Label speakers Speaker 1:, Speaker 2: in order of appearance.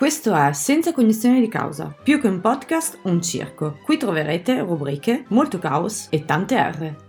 Speaker 1: Questo è Senza cognizione di causa, più che un podcast, un circo. Qui troverete rubriche, molto caos e tante R.